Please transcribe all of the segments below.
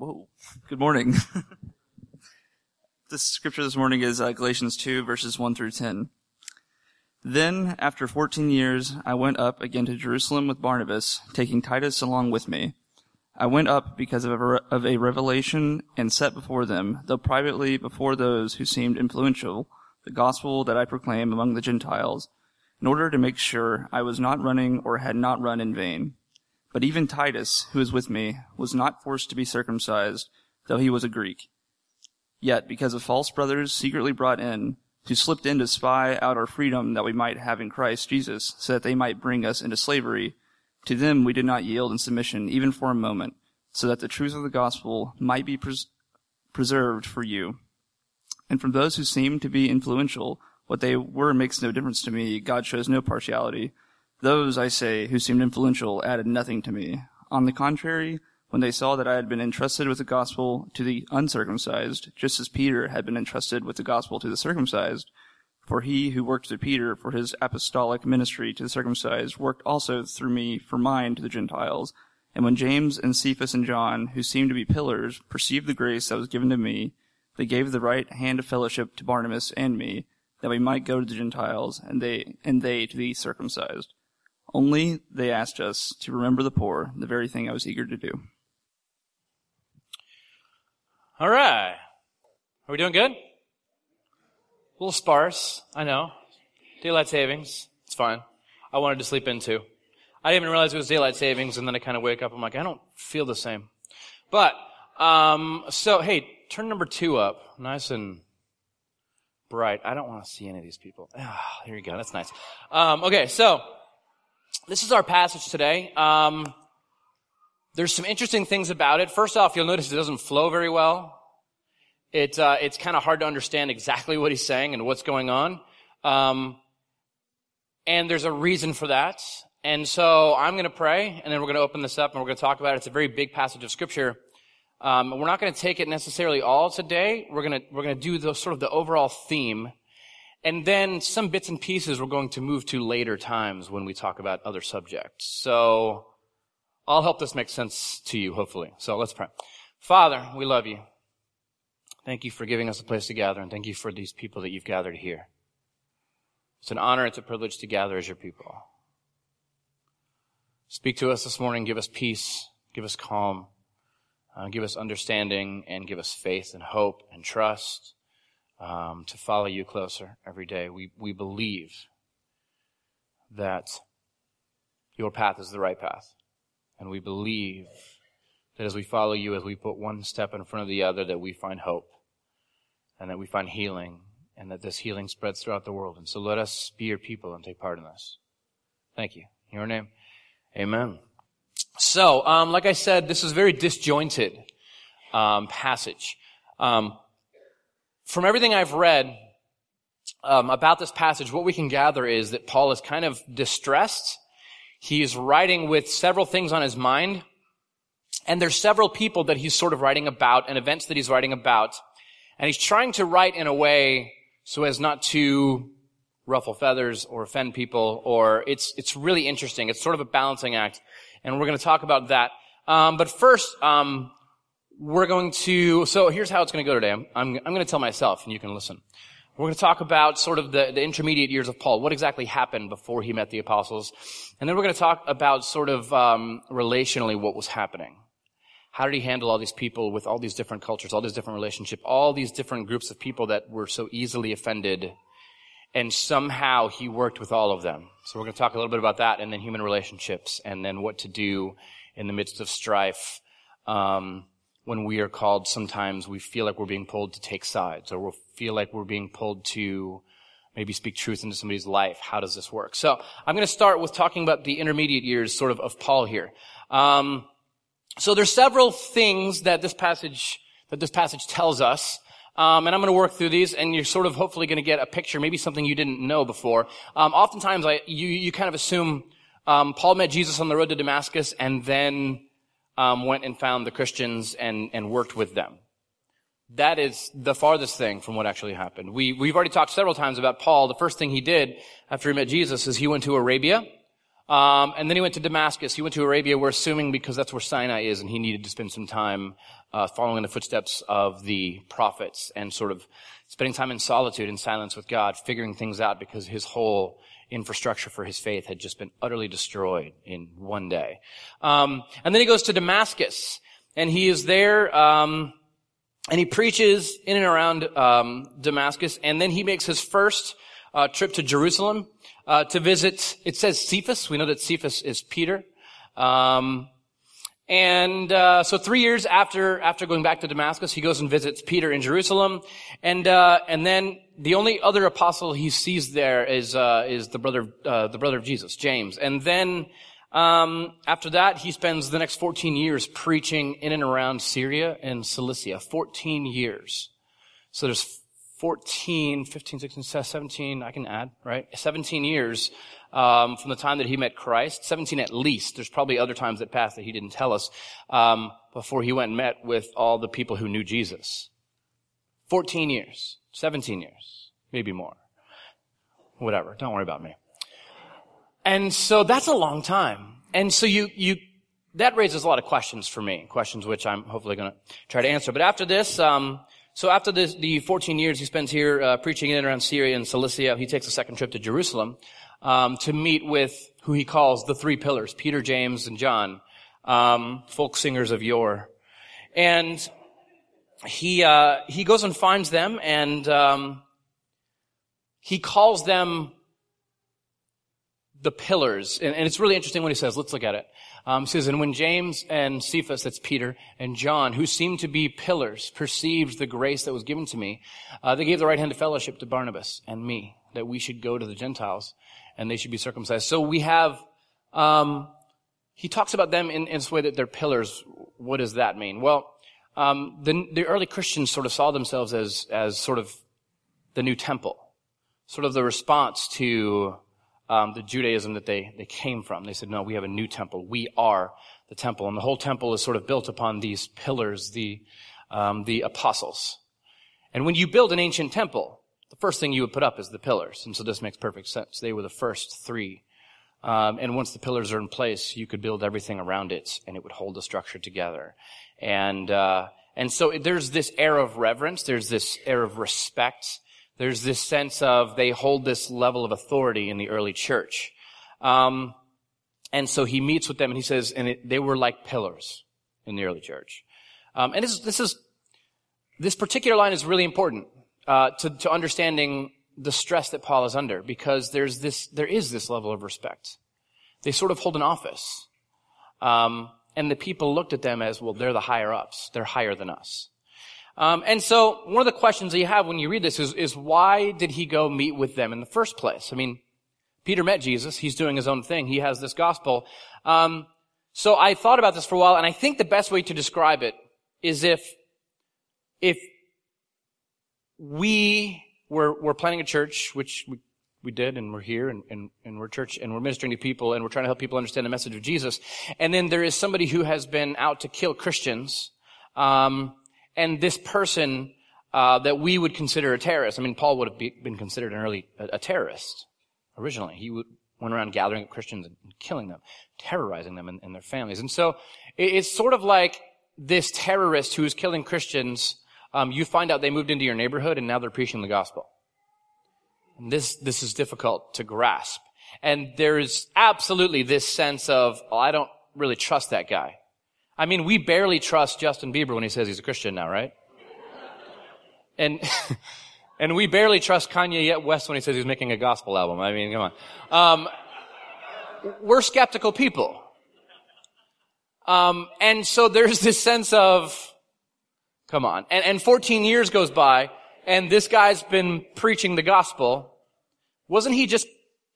Whoa. Good morning. this scripture this morning is uh, Galatians 2, verses 1 through 10. Then, after 14 years, I went up again to Jerusalem with Barnabas, taking Titus along with me. I went up because of a, of a revelation and set before them, though privately before those who seemed influential, the gospel that I proclaim among the Gentiles, in order to make sure I was not running or had not run in vain. But even Titus, who was with me, was not forced to be circumcised, though he was a Greek. Yet, because of false brothers secretly brought in, who slipped in to spy out our freedom that we might have in Christ Jesus, so that they might bring us into slavery, to them we did not yield in submission even for a moment, so that the truth of the gospel might be pres- preserved for you. And from those who seemed to be influential, what they were makes no difference to me. God shows no partiality. Those, I say, who seemed influential added nothing to me. On the contrary, when they saw that I had been entrusted with the gospel to the uncircumcised, just as Peter had been entrusted with the gospel to the circumcised, for he who worked through Peter for his apostolic ministry to the circumcised worked also through me for mine to the Gentiles. And when James and Cephas and John, who seemed to be pillars, perceived the grace that was given to me, they gave the right hand of fellowship to Barnabas and me, that we might go to the Gentiles, and they and they to the circumcised. Only they asked us to remember the poor, the very thing I was eager to do. All right. Are we doing good? A little sparse, I know. Daylight savings. It's fine. I wanted to sleep in too. I didn't even realize it was daylight savings, and then I kind of wake up. I'm like, I don't feel the same. But, um, so, hey, turn number two up. Nice and bright. I don't want to see any of these people. Ah, here you go. That's nice. Um, okay, so, this is our passage today. Um, there's some interesting things about it. First off, you'll notice it doesn't flow very well. It, uh, it's kind of hard to understand exactly what he's saying and what's going on. Um, and there's a reason for that. And so I'm going to pray, and then we're going to open this up and we're going to talk about it. It's a very big passage of scripture. Um, we're not going to take it necessarily all today. We're going to we're going to do the sort of the overall theme, and then some bits and pieces we're going to move to later times when we talk about other subjects. So I'll help this make sense to you, hopefully. So let's pray. Father, we love you. Thank you for giving us a place to gather, and thank you for these people that you've gathered here. It's an honor, it's a privilege to gather as your people. Speak to us this morning, give us peace, give us calm, uh, give us understanding, and give us faith and hope and trust um, to follow you closer every day. We, we believe that your path is the right path. And we believe that as we follow you, as we put one step in front of the other, that we find hope and that we find healing and that this healing spreads throughout the world. And so let us be your people and take part in this. Thank you. In your name. Amen. So, um, like I said, this is a very disjointed um, passage. Um, from everything I've read um, about this passage, what we can gather is that Paul is kind of distressed. He's writing with several things on his mind, and there's several people that he's sort of writing about and events that he's writing about, and he's trying to write in a way so as not to ruffle feathers or offend people, or it's, it's really interesting. It's sort of a balancing act. And we're going to talk about that. Um, but first, um, we're going to, so here's how it's going to go today. I'm, I'm, I'm going to tell myself and you can listen. We're going to talk about sort of the, the intermediate years of Paul. What exactly happened before he met the apostles? And then we're going to talk about sort of, um, relationally what was happening. How did he handle all these people with all these different cultures, all these different relationships, all these different groups of people that were so easily offended and somehow he worked with all of them. So we're going to talk a little bit about that and then human relationships and then what to do in the midst of strife. Um, when we are called, sometimes we feel like we're being pulled to take sides or we feel like we're being pulled to maybe speak truth into somebody's life. How does this work? So I'm going to start with talking about the intermediate years sort of of Paul here. Um, so there's several things that this passage, that this passage tells us um, and I'm going to work through these, and you're sort of hopefully going to get a picture, maybe something you didn't know before. Um, oftentimes, I, you, you kind of assume um, Paul met Jesus on the road to Damascus, and then um, went and found the Christians and, and worked with them. That is the farthest thing from what actually happened. We, we've already talked several times about Paul. The first thing he did after he met Jesus is he went to Arabia, Um, and then he went to Damascus. He went to Arabia. We're assuming because that's where Sinai is, and he needed to spend some time uh, following in the footsteps of the prophets and sort of spending time in solitude and silence with God, figuring things out because his whole infrastructure for his faith had just been utterly destroyed in one day. Um, and then he goes to Damascus, and he is there. Um, and he preaches in and around um, Damascus, and then he makes his first uh, trip to Jerusalem uh, to visit. It says Cephas. We know that Cephas is Peter. Um, and uh, so three years after after going back to Damascus, he goes and visits Peter in Jerusalem, and uh, and then the only other apostle he sees there is uh, is the brother uh, the brother of Jesus, James. And then um, after that, he spends the next 14 years preaching in and around Syria and Cilicia. 14 years. So there's 14, 15, 16, 17, I can add, right? 17 years um, from the time that he met Christ, 17 at least. There's probably other times that passed that he didn't tell us um, before he went and met with all the people who knew Jesus. 14 years, 17 years, maybe more. Whatever. Don't worry about me. And so that's a long time. And so you, you, that raises a lot of questions for me, questions which I'm hopefully going to try to answer. But after this, um, so after this, the 14 years he spends here uh, preaching in and around Syria and Cilicia, he takes a second trip to Jerusalem um, to meet with who he calls the three pillars: Peter, James, and John, um, folk singers of yore. And he uh, he goes and finds them, and um, he calls them the pillars. And, and, it's really interesting what he says. Let's look at it. Um, says, and when James and Cephas, that's Peter, and John, who seemed to be pillars, perceived the grace that was given to me, uh, they gave the right hand of fellowship to Barnabas and me, that we should go to the Gentiles and they should be circumcised. So we have, um, he talks about them in, in this way that they're pillars. What does that mean? Well, um, the, the early Christians sort of saw themselves as, as sort of the new temple, sort of the response to um, the Judaism that they, they came from. They said, no, we have a new temple. We are the temple. And the whole temple is sort of built upon these pillars, the, um, the apostles. And when you build an ancient temple, the first thing you would put up is the pillars. And so this makes perfect sense. They were the first three. Um, and once the pillars are in place, you could build everything around it and it would hold the structure together. And, uh, and so there's this air of reverence. There's this air of respect there's this sense of they hold this level of authority in the early church. Um, and so he meets with them and he says, and it, they were like pillars in the early church. Um, and this, this, is, this particular line is really important, uh, to, to understanding the stress that Paul is under because there's this, there is this level of respect. They sort of hold an office. Um, and the people looked at them as, well, they're the higher ups. They're higher than us. Um, and so one of the questions that you have when you read this is, is why did he go meet with them in the first place? I mean, Peter met Jesus. He's doing his own thing. He has this gospel. Um, so I thought about this for a while, and I think the best way to describe it is if if we were, were planning a church, which we, we did, and we're here, and, and, and we're church, and we're ministering to people, and we're trying to help people understand the message of Jesus, and then there is somebody who has been out to kill Christians, um, and this person uh, that we would consider a terrorist. I mean, Paul would have be, been considered an early a, a terrorist originally. He would, went around gathering up Christians and killing them, terrorizing them and, and their families. And so it, it's sort of like this terrorist who is killing Christians. Um, you find out they moved into your neighborhood and now they're preaching the gospel. And this this is difficult to grasp. And there is absolutely this sense of, oh, I don't really trust that guy. I mean, we barely trust Justin Bieber when he says he's a Christian now, right? And, and we barely trust Kanye West when he says he's making a gospel album. I mean, come on. Um, we're skeptical people. Um, and so there's this sense of, come on. And, and 14 years goes by, and this guy's been preaching the gospel. Wasn't he just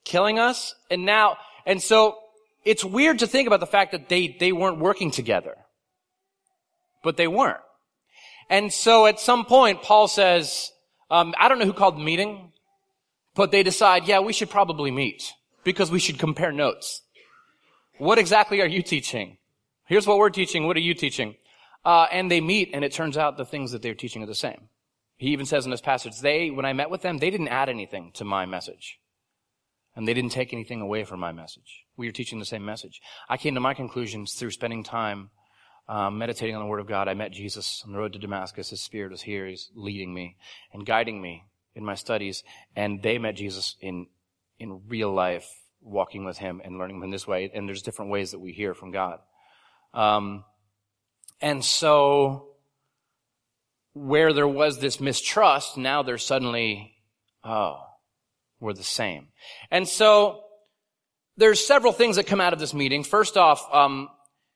killing us? And now, and so it's weird to think about the fact that they, they weren't working together. But they weren't. And so at some point, Paul says, um, I don't know who called the meeting, but they decide, yeah, we should probably meet because we should compare notes. What exactly are you teaching? Here's what we're teaching. What are you teaching? Uh, and they meet, and it turns out the things that they're teaching are the same. He even says in this passage, they, when I met with them, they didn't add anything to my message. And they didn't take anything away from my message. We were teaching the same message. I came to my conclusions through spending time um, meditating on the Word of God. I met Jesus on the road to Damascus. His Spirit was here. He's leading me and guiding me in my studies. And they met Jesus in in real life, walking with Him and learning Him in this way. And there's different ways that we hear from God. Um, and so, where there was this mistrust, now they're suddenly, oh, we're the same. And so, there's several things that come out of this meeting. First off, um,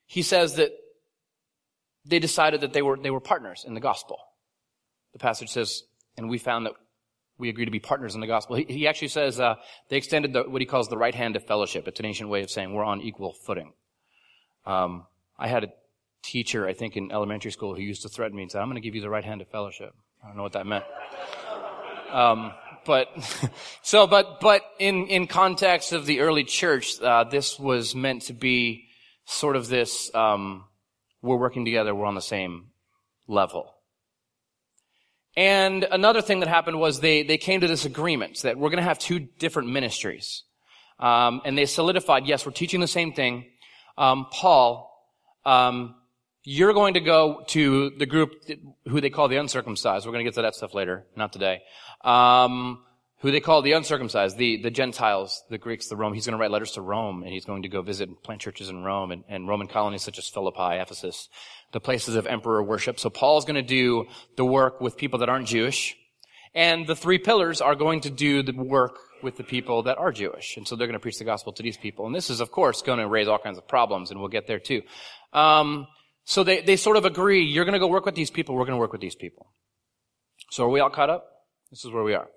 he says that they decided that they were they were partners in the gospel. The passage says, and we found that we agree to be partners in the gospel. He, he actually says uh, they extended the, what he calls the right hand of fellowship. It's an ancient way of saying we're on equal footing. Um, I had a teacher, I think, in elementary school who used to threaten me and said, "I'm going to give you the right hand of fellowship." I don't know what that meant. Um, but so, but but in in context of the early church, uh, this was meant to be sort of this. Um, we're working together. We're on the same level. And another thing that happened was they they came to this agreement that we're going to have two different ministries, um, and they solidified. Yes, we're teaching the same thing. Um, Paul, um, you're going to go to the group who they call the uncircumcised. We're going to get to that stuff later, not today. Um, who they call the uncircumcised, the, the Gentiles, the Greeks, the Rome. He's going to write letters to Rome, and he's going to go visit and plant churches in Rome and, and Roman colonies such as Philippi, Ephesus, the places of emperor worship. So Paul's going to do the work with people that aren't Jewish, and the three pillars are going to do the work with the people that are Jewish. And so they're going to preach the gospel to these people. And this is, of course, going to raise all kinds of problems, and we'll get there too. Um, so they, they sort of agree, you're going to go work with these people, we're going to work with these people. So are we all caught up? This is where we are.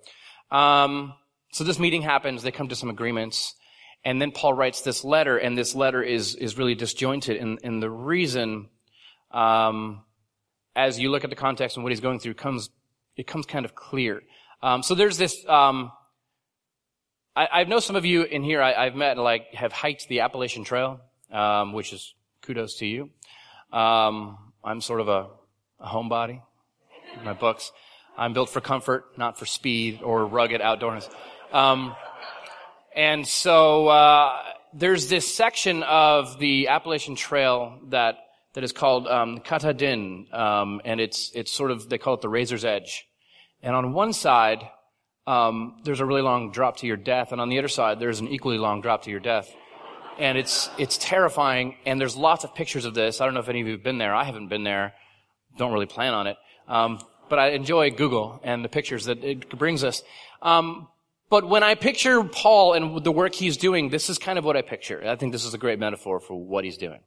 Um, so this meeting happens. They come to some agreements. And then Paul writes this letter, and this letter is, is really disjointed. And, and the reason, um, as you look at the context and what he's going through, comes, it comes kind of clear. Um, so there's this, um, I, I know some of you in here I, have met, like, have hiked the Appalachian Trail, um, which is kudos to you. Um, I'm sort of a, a homebody, my books. I'm built for comfort, not for speed or rugged outdoors. Um, and so uh, there's this section of the Appalachian Trail that that is called um, Katahdin, um, and it's it's sort of they call it the razor's edge. And on one side, um, there's a really long drop to your death, and on the other side, there's an equally long drop to your death. And it's it's terrifying. And there's lots of pictures of this. I don't know if any of you have been there. I haven't been there. Don't really plan on it. Um, but I enjoy Google and the pictures that it brings us. Um, but when I picture Paul and the work he's doing, this is kind of what I picture. I think this is a great metaphor for what he's doing.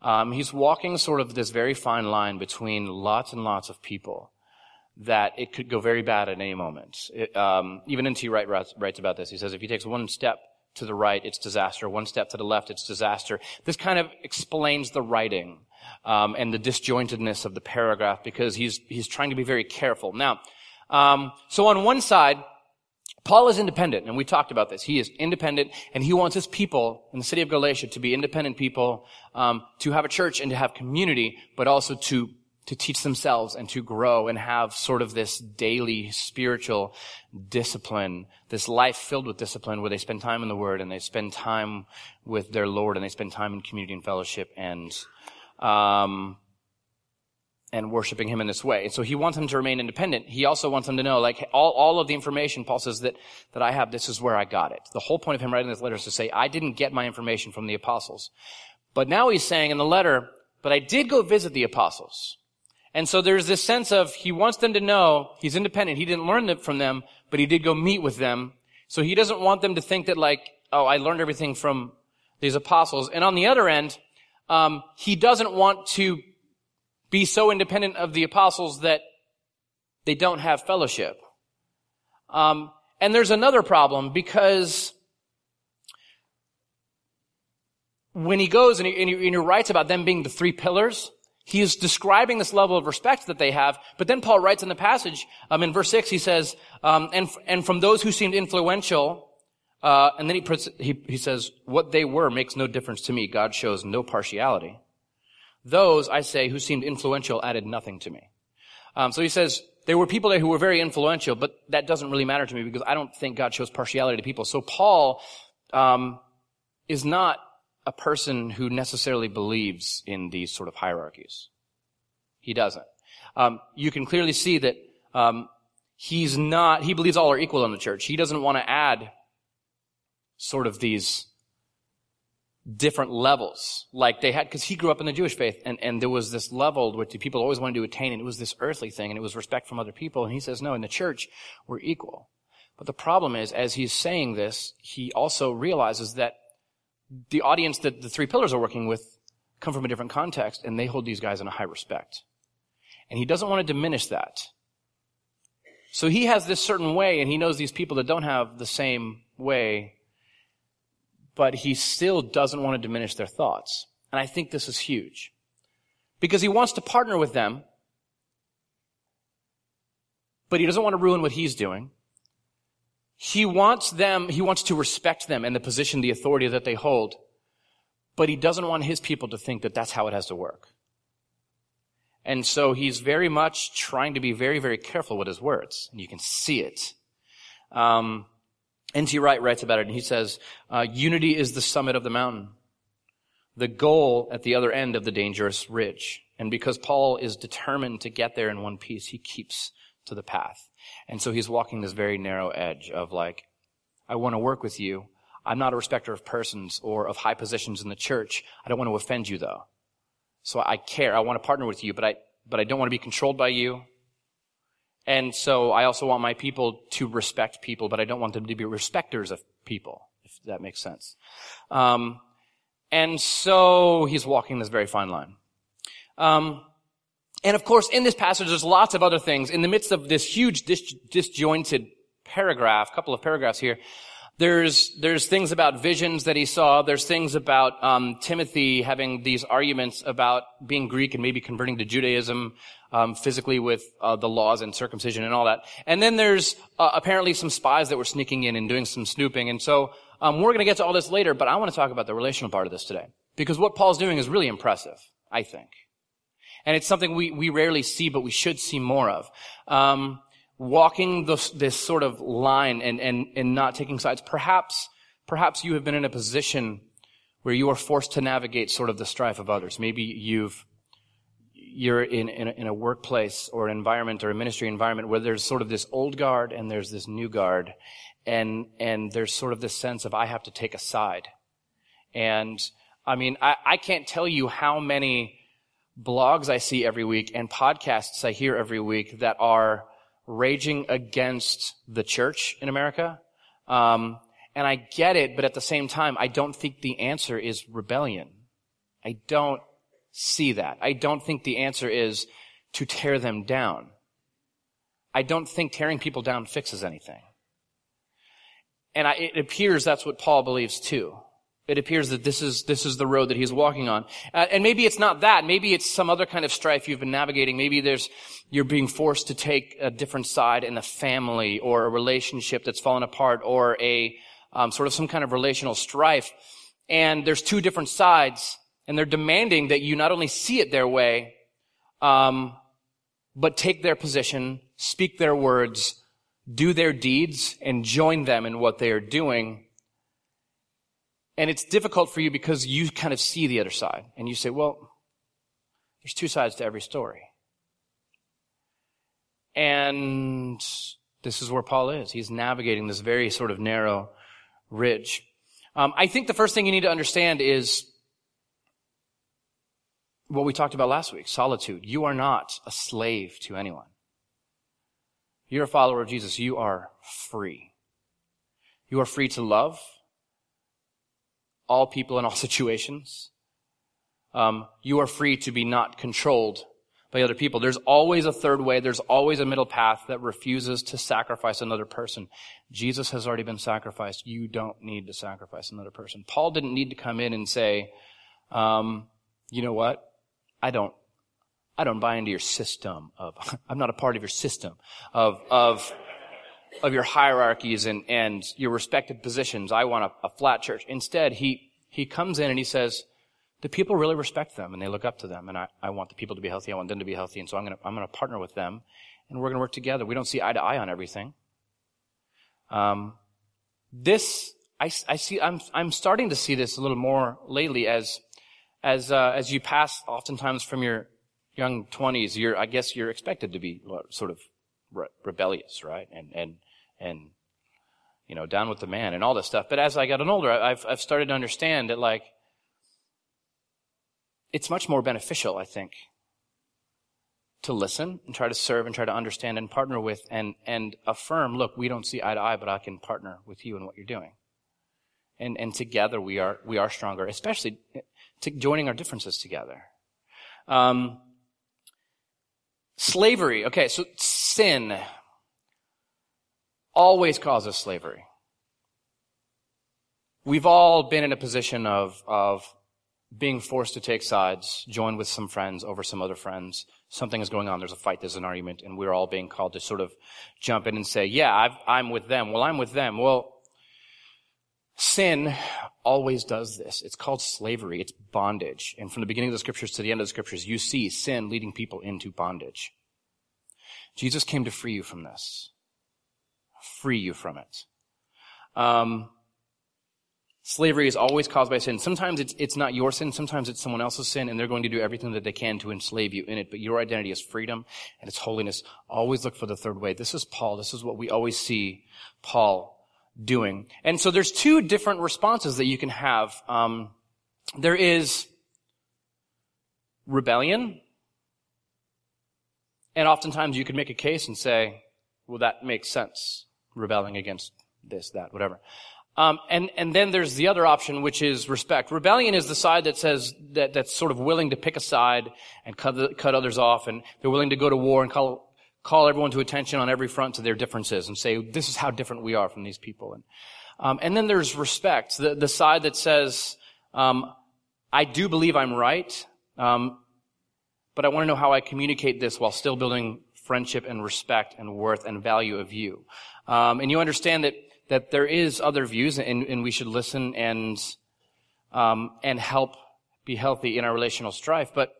Um, he's walking sort of this very fine line between lots and lots of people that it could go very bad at any moment. It, um, even N.T. Wright writes, writes about this. He says if he takes one step to the right, it's disaster. One step to the left, it's disaster. This kind of explains the writing um, and the disjointedness of the paragraph because he's he's trying to be very careful. Now, um, so on one side, Paul is independent, and we talked about this. He is independent, and he wants his people in the city of Galatia to be independent people, um, to have a church and to have community, but also to to teach themselves and to grow and have sort of this daily spiritual discipline, this life filled with discipline where they spend time in the Word and they spend time with their Lord and they spend time in community and fellowship and um, and worshiping him in this way. so he wants them to remain independent. He also wants them to know, like, all, all of the information, Paul says, that, that I have, this is where I got it. The whole point of him writing this letter is to say, I didn't get my information from the apostles. But now he's saying in the letter, but I did go visit the apostles. And so there's this sense of he wants them to know he's independent. He didn't learn from them, but he did go meet with them. So he doesn't want them to think that like, oh, I learned everything from these apostles. And on the other end, um, he doesn't want to be so independent of the apostles that they don't have fellowship. Um, and there's another problem because when he goes and he, and, he, and he, writes about them being the three pillars, he is describing this level of respect that they have. But then Paul writes in the passage, um, in verse six, he says, um, and, and from those who seemed influential, uh, and then he, he, he says, what they were makes no difference to me. God shows no partiality. Those, I say, who seemed influential added nothing to me. Um, so he says, There were people there who were very influential, but that doesn't really matter to me because I don't think God shows partiality to people. So Paul um, is not a person who necessarily believes in these sort of hierarchies. He doesn't. Um, you can clearly see that um, he's not. He believes all are equal in the church. He doesn't want to add sort of these different levels like they had because he grew up in the jewish faith and, and there was this level which people always wanted to attain and it was this earthly thing and it was respect from other people and he says no in the church we're equal but the problem is as he's saying this he also realizes that the audience that the three pillars are working with come from a different context and they hold these guys in a high respect and he doesn't want to diminish that so he has this certain way and he knows these people that don't have the same way but he still doesn't want to diminish their thoughts. And I think this is huge. Because he wants to partner with them, but he doesn't want to ruin what he's doing. He wants them, he wants to respect them and the position, the authority that they hold, but he doesn't want his people to think that that's how it has to work. And so he's very much trying to be very, very careful with his words. And you can see it. Um, N.T. Wright writes about it, and he says, uh, unity is the summit of the mountain, the goal at the other end of the dangerous ridge. And because Paul is determined to get there in one piece, he keeps to the path. And so he's walking this very narrow edge of like, I want to work with you. I'm not a respecter of persons or of high positions in the church. I don't want to offend you though. So I care. I want to partner with you, but I, but I don't want to be controlled by you. And so I also want my people to respect people, but I don't want them to be respecters of people, if that makes sense. Um, and so he's walking this very fine line. Um, and of course, in this passage, there's lots of other things. In the midst of this huge dis- disjointed paragraph, couple of paragraphs here, there's there's things about visions that he saw. There's things about um, Timothy having these arguments about being Greek and maybe converting to Judaism um, physically with uh, the laws and circumcision and all that. And then there's uh, apparently some spies that were sneaking in and doing some snooping. And so um, we're going to get to all this later, but I want to talk about the relational part of this today because what Paul's doing is really impressive, I think, and it's something we we rarely see, but we should see more of. Um, walking this, this sort of line and, and, and not taking sides. Perhaps, perhaps you have been in a position where you are forced to navigate sort of the strife of others. Maybe you've you're in, in a, in, a, workplace or an environment or a ministry environment where there's sort of this old guard and there's this new guard. And, and there's sort of this sense of I have to take a side. And I mean, I, I can't tell you how many blogs I see every week and podcasts I hear every week that are raging against the church in America. Um, and I get it, but at the same time, I don't think the answer is rebellion. I don't see that. I don't think the answer is to tear them down. I don't think tearing people down fixes anything. And I, it appears that's what Paul believes too. It appears that this is, this is the road that he's walking on. Uh, and maybe it's not that. Maybe it's some other kind of strife you've been navigating. Maybe there's, you're being forced to take a different side in a family or a relationship that's fallen apart or a, um, sort of some kind of relational strife. And there's two different sides and they're demanding that you not only see it their way, um, but take their position, speak their words, do their deeds, and join them in what they are doing. And it's difficult for you because you kind of see the other side. And you say, well, there's two sides to every story. And this is where Paul is. He's navigating this very sort of narrow ridge. Um, I think the first thing you need to understand is what we talked about last week solitude. You are not a slave to anyone. You're a follower of Jesus. You are free. You are free to love all people in all situations. Um, you are free to be not controlled by other people. There's always a third way. There's always a middle path that refuses to sacrifice another person. Jesus has already been sacrificed. You don't need to sacrifice another person. Paul didn't need to come in and say, um, you know what? I don't, I don't buy into your system of, I'm not a part of your system of, of, of your hierarchies and, and your respected positions. I want a, a flat church. Instead, he, he comes in and he says, the people really respect them and they look up to them. And I, I want the people to be healthy. I want them to be healthy. And so I'm going to, I'm going to partner with them and we're going to work together. We don't see eye to eye on everything. Um, this, I, I see, I'm, I'm starting to see this a little more lately as, as, uh, as you pass oftentimes from your young 20s, you're, I guess you're expected to be sort of re- rebellious, right? And, and, and, you know, down with the man and all this stuff. But as I got older, I've, I've started to understand that like, it's much more beneficial, I think, to listen and try to serve and try to understand and partner with and, and affirm, look, we don't see eye to eye, but I can partner with you in what you're doing. And, and together we are, we are stronger, especially to joining our differences together. Um, slavery. Okay, so sin always causes slavery. We've all been in a position of, of being forced to take sides, join with some friends over some other friends. Something is going on. There's a fight. There's an argument. And we're all being called to sort of jump in and say, yeah, i am with them. Well, I'm with them. Well, sin always does this. It's called slavery. It's bondage. And from the beginning of the scriptures to the end of the scriptures, you see sin leading people into bondage. Jesus came to free you from this. Free you from it. Um, Slavery is always caused by sin. Sometimes it's, it's not your sin, sometimes it's someone else's sin, and they're going to do everything that they can to enslave you in it. But your identity is freedom and it's holiness. Always look for the third way. This is Paul. This is what we always see Paul doing. And so there's two different responses that you can have. Um, there is rebellion, and oftentimes you could make a case and say, well, that makes sense. Rebelling against this, that, whatever. Um, and, and then there's the other option, which is respect. Rebellion is the side that says that, that's sort of willing to pick a side and cut, the, cut others off, and they're willing to go to war and call, call everyone to attention on every front to their differences and say, this is how different we are from these people. And, um, and then there's respect, the, the side that says, um, I do believe I'm right, um, but I want to know how I communicate this while still building friendship and respect and worth and value of you. Um, and you understand that that there is other views and, and we should listen and, um, and help be healthy in our relational strife. But,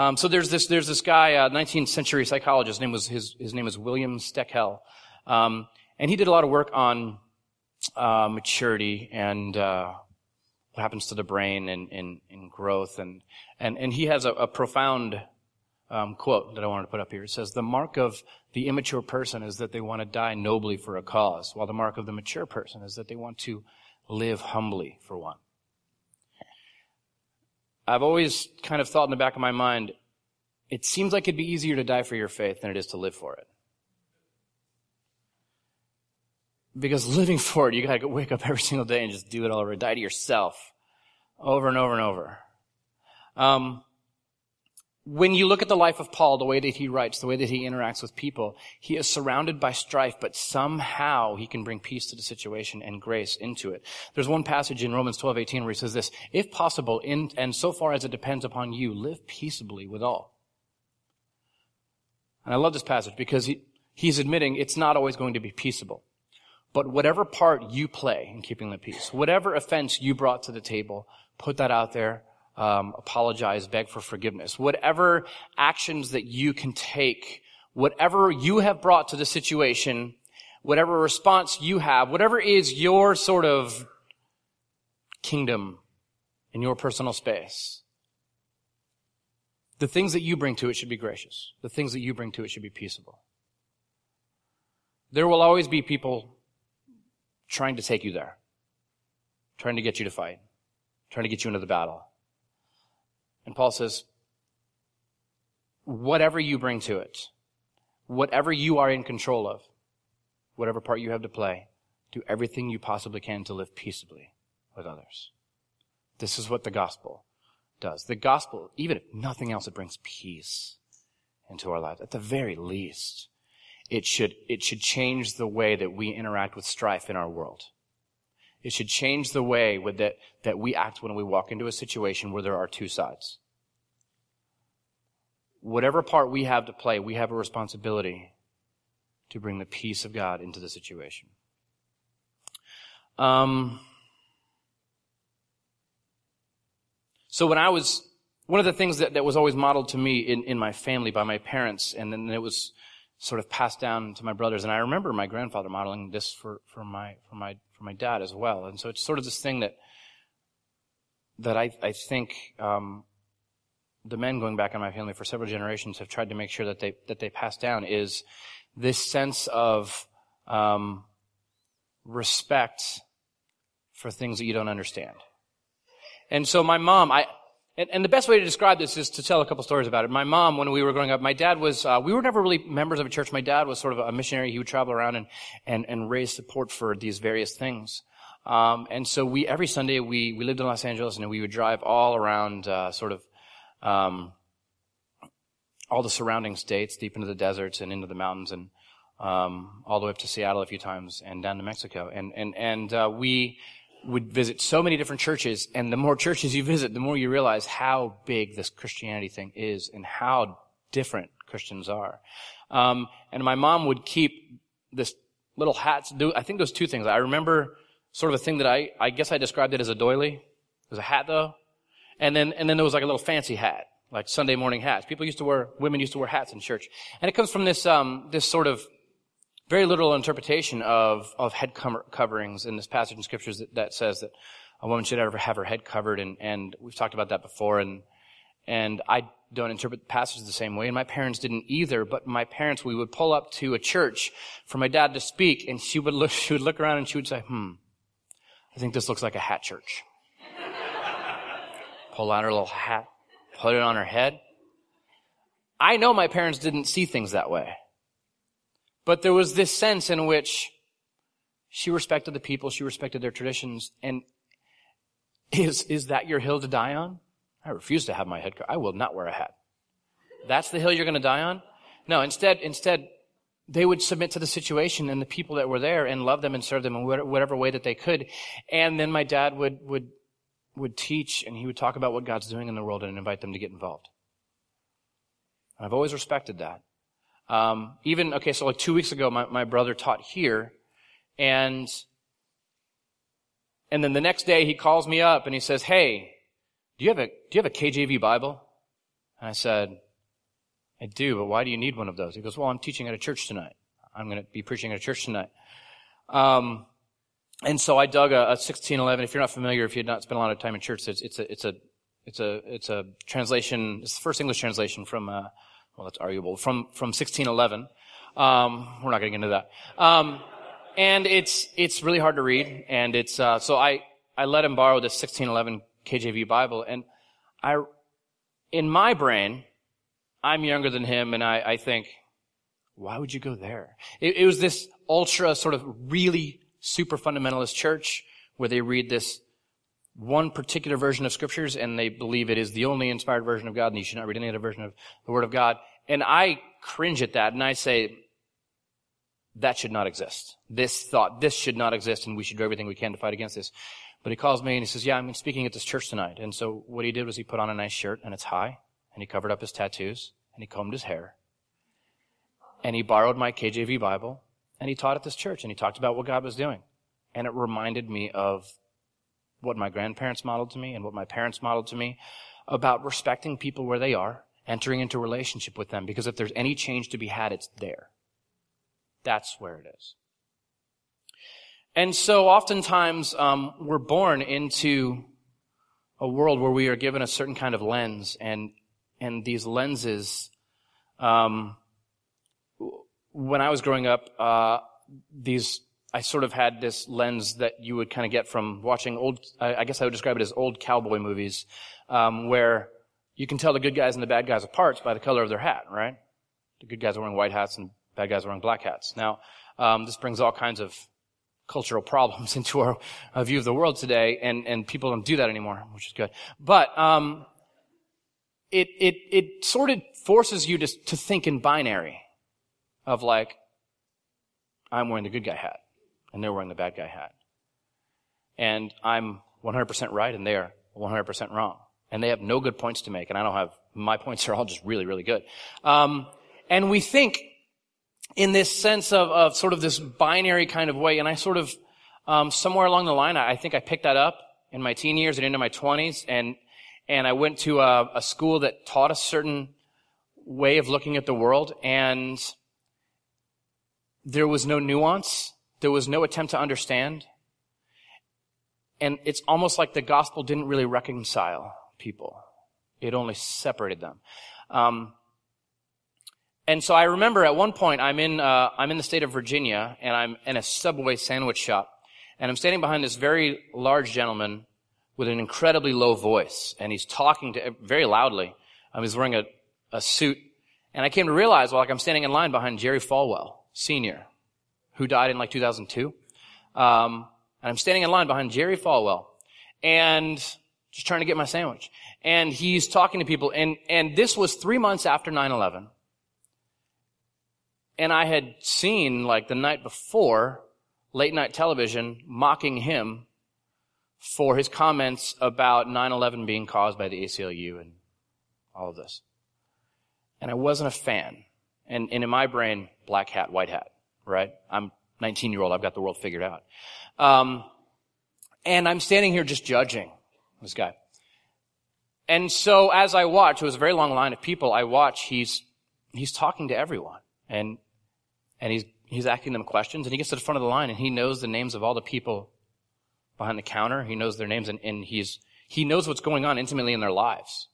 um, so there's this, there's this guy, uh, 19th century psychologist, his name was, his, his name is William Stekel. Um, and he did a lot of work on, uh, maturity and, uh, what happens to the brain and, and, and growth and, and, and he has a, a profound, um, quote that I wanted to put up here. It says, the mark of the immature person is that they want to die nobly for a cause, while the mark of the mature person is that they want to live humbly for one. I've always kind of thought in the back of my mind, it seems like it'd be easier to die for your faith than it is to live for it. Because living for it, you gotta wake up every single day and just do it all over. Die to yourself. Over and over and over. Um, when you look at the life of Paul, the way that he writes, the way that he interacts with people, he is surrounded by strife, but somehow he can bring peace to the situation and grace into it. There's one passage in Romans 12, 18 where he says this, if possible, in, and so far as it depends upon you, live peaceably with all. And I love this passage because he, he's admitting it's not always going to be peaceable. But whatever part you play in keeping the peace, whatever offense you brought to the table, put that out there um, apologize, beg for forgiveness. Whatever actions that you can take, whatever you have brought to the situation, whatever response you have, whatever is your sort of kingdom in your personal space, the things that you bring to it should be gracious. The things that you bring to it should be peaceable. There will always be people trying to take you there, trying to get you to fight, trying to get you into the battle. And Paul says, whatever you bring to it, whatever you are in control of, whatever part you have to play, do everything you possibly can to live peaceably with others. This is what the gospel does. The gospel, even if nothing else, it brings peace into our lives. At the very least, it should, it should change the way that we interact with strife in our world. It should change the way that, that we act when we walk into a situation where there are two sides. Whatever part we have to play, we have a responsibility to bring the peace of God into the situation. Um, so when I was, one of the things that, that was always modeled to me in, in my family by my parents, and then it was sort of passed down to my brothers. And I remember my grandfather modeling this for, for my, for my, for my dad as well. And so it's sort of this thing that, that I, I think, um, the men going back in my family for several generations have tried to make sure that they, that they pass down is this sense of, um, respect for things that you don't understand. And so my mom, I, and, and, the best way to describe this is to tell a couple stories about it. My mom, when we were growing up, my dad was, uh, we were never really members of a church. My dad was sort of a missionary. He would travel around and, and, and raise support for these various things. Um, and so we, every Sunday, we, we lived in Los Angeles and we would drive all around, uh, sort of, um, all the surrounding states, deep into the deserts and into the mountains and, um, all the way up to Seattle a few times and down to Mexico. And, and, and, uh, we, would visit so many different churches, and the more churches you visit, the more you realize how big this Christianity thing is and how different Christians are. Um, and my mom would keep this little hat. Do I think those two things? I remember sort of a thing that I I guess I described it as a doily. It was a hat though, and then and then there was like a little fancy hat, like Sunday morning hats. People used to wear women used to wear hats in church, and it comes from this um this sort of very literal interpretation of, of head coverings in this passage in scriptures that, that says that a woman should ever have her head covered. And, and we've talked about that before. And, and I don't interpret the passage the same way. And my parents didn't either. But my parents, we would pull up to a church for my dad to speak and she would look, she would look around and she would say, hmm, I think this looks like a hat church. pull out her little hat, put it on her head. I know my parents didn't see things that way. But there was this sense in which she respected the people, she respected their traditions, and is, is that your hill to die on? I refuse to have my head covered. I will not wear a hat. That's the hill you're going to die on? No, instead, instead, they would submit to the situation and the people that were there and love them and serve them in whatever way that they could. And then my dad would, would, would teach and he would talk about what God's doing in the world and invite them to get involved. And I've always respected that. Um, even, okay, so like two weeks ago, my, my brother taught here, and, and then the next day he calls me up and he says, hey, do you have a, do you have a KJV Bible? And I said, I do, but why do you need one of those? He goes, well, I'm teaching at a church tonight. I'm going to be preaching at a church tonight. Um, and so I dug a, a 1611. If you're not familiar, if you had not spent a lot of time in church, it's, it's a, it's a, it's a, it's a translation. It's the first English translation from, uh, well, that's arguable, from, from 1611. Um, we're not getting into that. Um, and it's, it's really hard to read. And it's, uh, so I, I let him borrow this 1611 KJV Bible. And I, in my brain, I'm younger than him and I, I think, why would you go there? It, it was this ultra sort of really super fundamentalist church where they read this one particular version of scriptures and they believe it is the only inspired version of God and you should not read any other version of the Word of God. And I cringe at that and I say, that should not exist. This thought, this should not exist and we should do everything we can to fight against this. But he calls me and he says, yeah, I'm speaking at this church tonight. And so what he did was he put on a nice shirt and it's high and he covered up his tattoos and he combed his hair and he borrowed my KJV Bible and he taught at this church and he talked about what God was doing. And it reminded me of what my grandparents modeled to me and what my parents modeled to me about respecting people where they are entering into relationship with them because if there's any change to be had, it's there. That's where it is. And so oftentimes, um, we're born into a world where we are given a certain kind of lens and, and these lenses, um, when I was growing up, uh, these, I sort of had this lens that you would kind of get from watching old, I guess I would describe it as old cowboy movies, um, where you can tell the good guys and the bad guys apart by the color of their hat, right? The good guys are wearing white hats and bad guys are wearing black hats. Now, um, this brings all kinds of cultural problems into our, our, view of the world today, and, and people don't do that anymore, which is good. But um, it it it sort of forces you to to think in binary, of like, I'm wearing the good guy hat, and they're wearing the bad guy hat, and I'm 100% right, and they're 100% wrong and they have no good points to make, and I don't have, my points are all just really, really good. Um, and we think in this sense of, of sort of this binary kind of way, and I sort of, um, somewhere along the line, I, I think I picked that up in my teen years and into my 20s, and, and I went to a, a school that taught a certain way of looking at the world, and, there was no nuance. There was no attempt to understand. And it's almost like the gospel didn't really reconcile people. It only separated them. Um, and so I remember at one point I'm in uh, I'm in the state of Virginia and I'm in a Subway sandwich shop and I'm standing behind this very large gentleman with an incredibly low voice and he's talking to very loudly. Um, he's wearing a, a suit and I came to realize well like I'm standing in line behind Jerry Falwell Senior, who died in like 2002. Um, and I'm standing in line behind Jerry Falwell and just trying to get my sandwich. And he's talking to people and, and this was three months after 9-11. And I had seen like the night before late night television mocking him for his comments about 9-11 being caused by the ACLU and all of this. And I wasn't a fan. And, and in my brain, black hat, white hat, right? I'm 19 year old. I've got the world figured out. Um, and I'm standing here just judging this guy. And so as I watch, it was a very long line of people. I watch, he's, he's talking to everyone and, and he's, he's asking them questions and he gets to the front of the line and he knows the names of all the people behind the counter. He knows their names and, and he's, he knows what's going on intimately in their lives.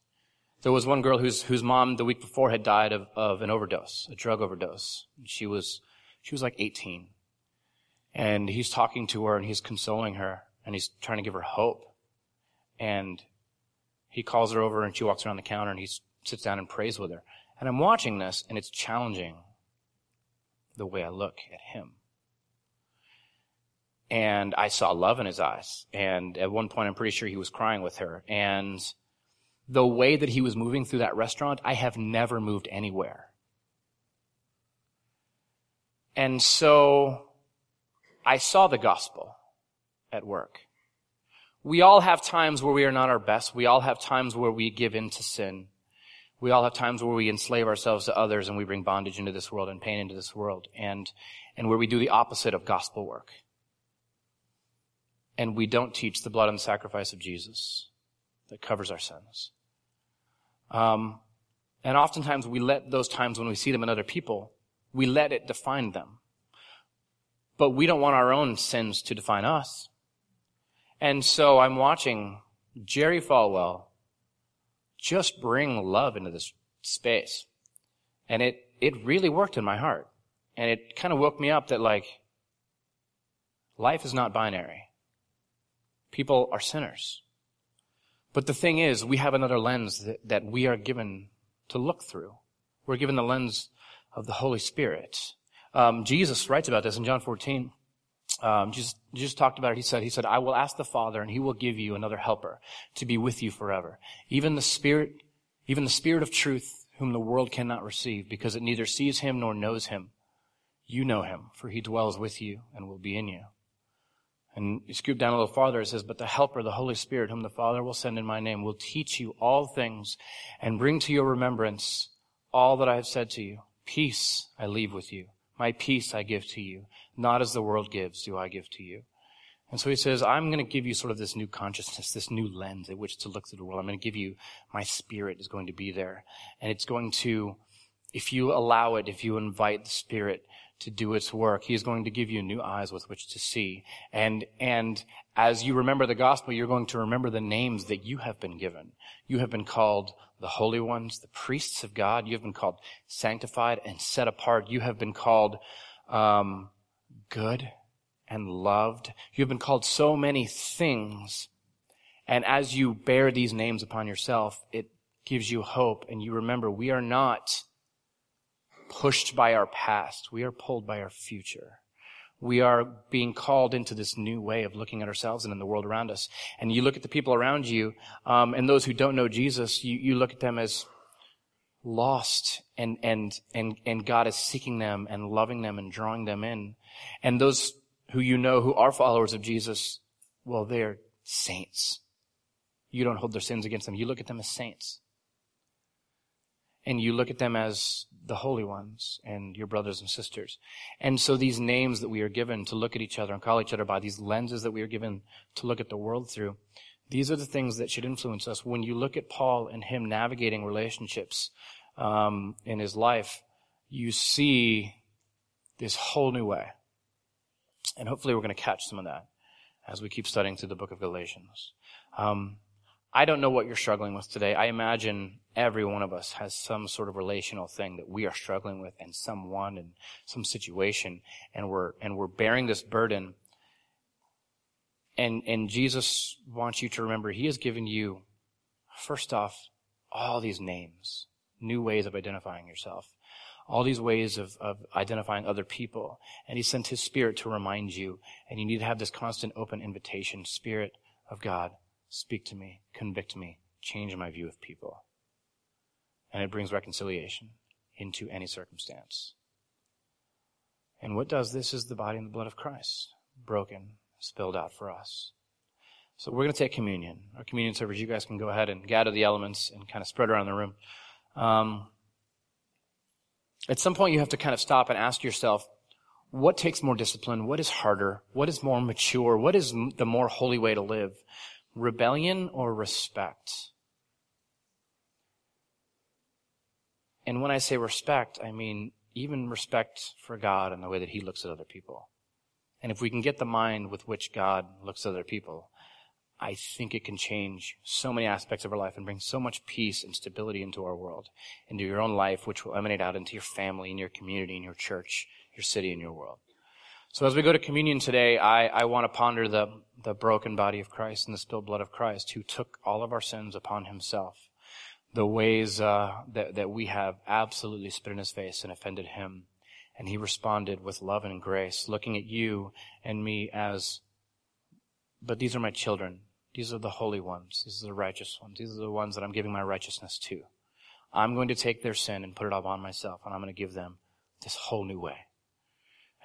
There was one girl whose, whose mom the week before had died of, of an overdose, a drug overdose. She was, she was like 18. And he's talking to her and he's consoling her and he's trying to give her hope. And he calls her over and she walks around the counter and he sits down and prays with her. And I'm watching this and it's challenging the way I look at him. And I saw love in his eyes. And at one point, I'm pretty sure he was crying with her. And the way that he was moving through that restaurant, I have never moved anywhere. And so I saw the gospel at work. We all have times where we are not our best. We all have times where we give in to sin. We all have times where we enslave ourselves to others and we bring bondage into this world and pain into this world and, and where we do the opposite of gospel work. And we don't teach the blood and sacrifice of Jesus that covers our sins. Um, and oftentimes we let those times when we see them in other people, we let it define them. But we don't want our own sins to define us. And so I'm watching Jerry Falwell just bring love into this space. And it, it really worked in my heart. And it kind of woke me up that like, life is not binary. People are sinners. But the thing is, we have another lens that, that we are given to look through. We're given the lens of the Holy Spirit. Um, Jesus writes about this in John 14. Um, Jesus, Jesus talked about it. He said, He said, I will ask the Father and He will give you another helper to be with you forever. Even the Spirit, even the Spirit of truth, whom the world cannot receive because it neither sees Him nor knows Him. You know Him, for He dwells with you and will be in you. And you scoop down a little farther, it says, But the Helper, the Holy Spirit, whom the Father will send in my name, will teach you all things and bring to your remembrance all that I have said to you. Peace I leave with you. My peace I give to you. Not as the world gives do I give to you. And so he says, I'm going to give you sort of this new consciousness, this new lens at which to look through the world. I'm going to give you, my spirit is going to be there. And it's going to, if you allow it, if you invite the spirit, to do its work. He is going to give you new eyes with which to see. And, and as you remember the gospel, you're going to remember the names that you have been given. You have been called the holy ones, the priests of God. You have been called sanctified and set apart. You have been called, um, good and loved. You have been called so many things. And as you bear these names upon yourself, it gives you hope. And you remember we are not pushed by our past. We are pulled by our future. We are being called into this new way of looking at ourselves and in the world around us. And you look at the people around you, um, and those who don't know Jesus, you, you look at them as lost and, and, and, and God is seeking them and loving them and drawing them in. And those who you know who are followers of Jesus, well, they're saints. You don't hold their sins against them. You look at them as saints and you look at them as the holy ones and your brothers and sisters. And so these names that we are given to look at each other and call each other by, these lenses that we are given to look at the world through, these are the things that should influence us. When you look at Paul and him navigating relationships um, in his life, you see this whole new way. And hopefully we're going to catch some of that as we keep studying through the book of Galatians. Um, I don't know what you're struggling with today. I imagine every one of us has some sort of relational thing that we are struggling with and someone and some situation and we're, and we're bearing this burden. And, and Jesus wants you to remember he has given you, first off, all these names, new ways of identifying yourself all these ways of, of identifying other people. And he sent his spirit to remind you. And you need to have this constant open invitation. Spirit of God, speak to me, convict me, change my view of people. And it brings reconciliation into any circumstance. And what does this is the body and the blood of Christ, broken, spilled out for us. So we're going to take communion. Our communion servers, you guys can go ahead and gather the elements and kind of spread around the room. Um, at some point, you have to kind of stop and ask yourself, what takes more discipline? What is harder? What is more mature? What is the more holy way to live? Rebellion or respect? And when I say respect, I mean even respect for God and the way that He looks at other people. And if we can get the mind with which God looks at other people, I think it can change so many aspects of our life and bring so much peace and stability into our world, into your own life, which will emanate out into your family, in your community, in your church, your city, and your world. So as we go to communion today, I, I want to ponder the, the broken body of Christ and the spilled blood of Christ who took all of our sins upon himself. The ways uh, that, that we have absolutely spit in his face and offended him. And he responded with love and grace, looking at you and me as, but these are my children. These are the holy ones. These are the righteous ones. These are the ones that I'm giving my righteousness to. I'm going to take their sin and put it upon myself, and I'm going to give them this whole new way.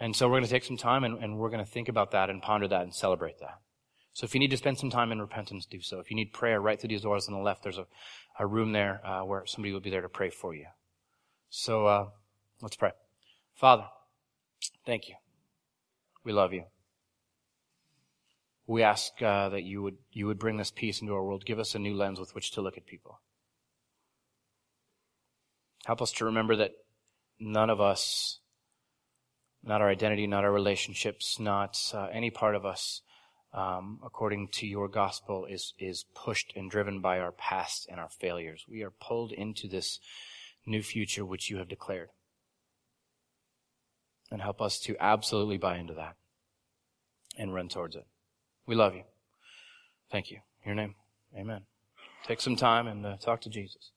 And so we're going to take some time and, and we're going to think about that and ponder that and celebrate that. So if you need to spend some time in repentance, do so. If you need prayer, right through these doors on the left, there's a, a room there uh, where somebody will be there to pray for you. So uh, let's pray. Father, thank you. We love you. We ask uh, that you would, you would bring this peace into our world. Give us a new lens with which to look at people. Help us to remember that none of us, not our identity, not our relationships, not uh, any part of us, um, according to your gospel, is, is pushed and driven by our past and our failures. We are pulled into this new future which you have declared. And help us to absolutely buy into that and run towards it. We love you. Thank you. Your name. Amen. Take some time and uh, talk to Jesus.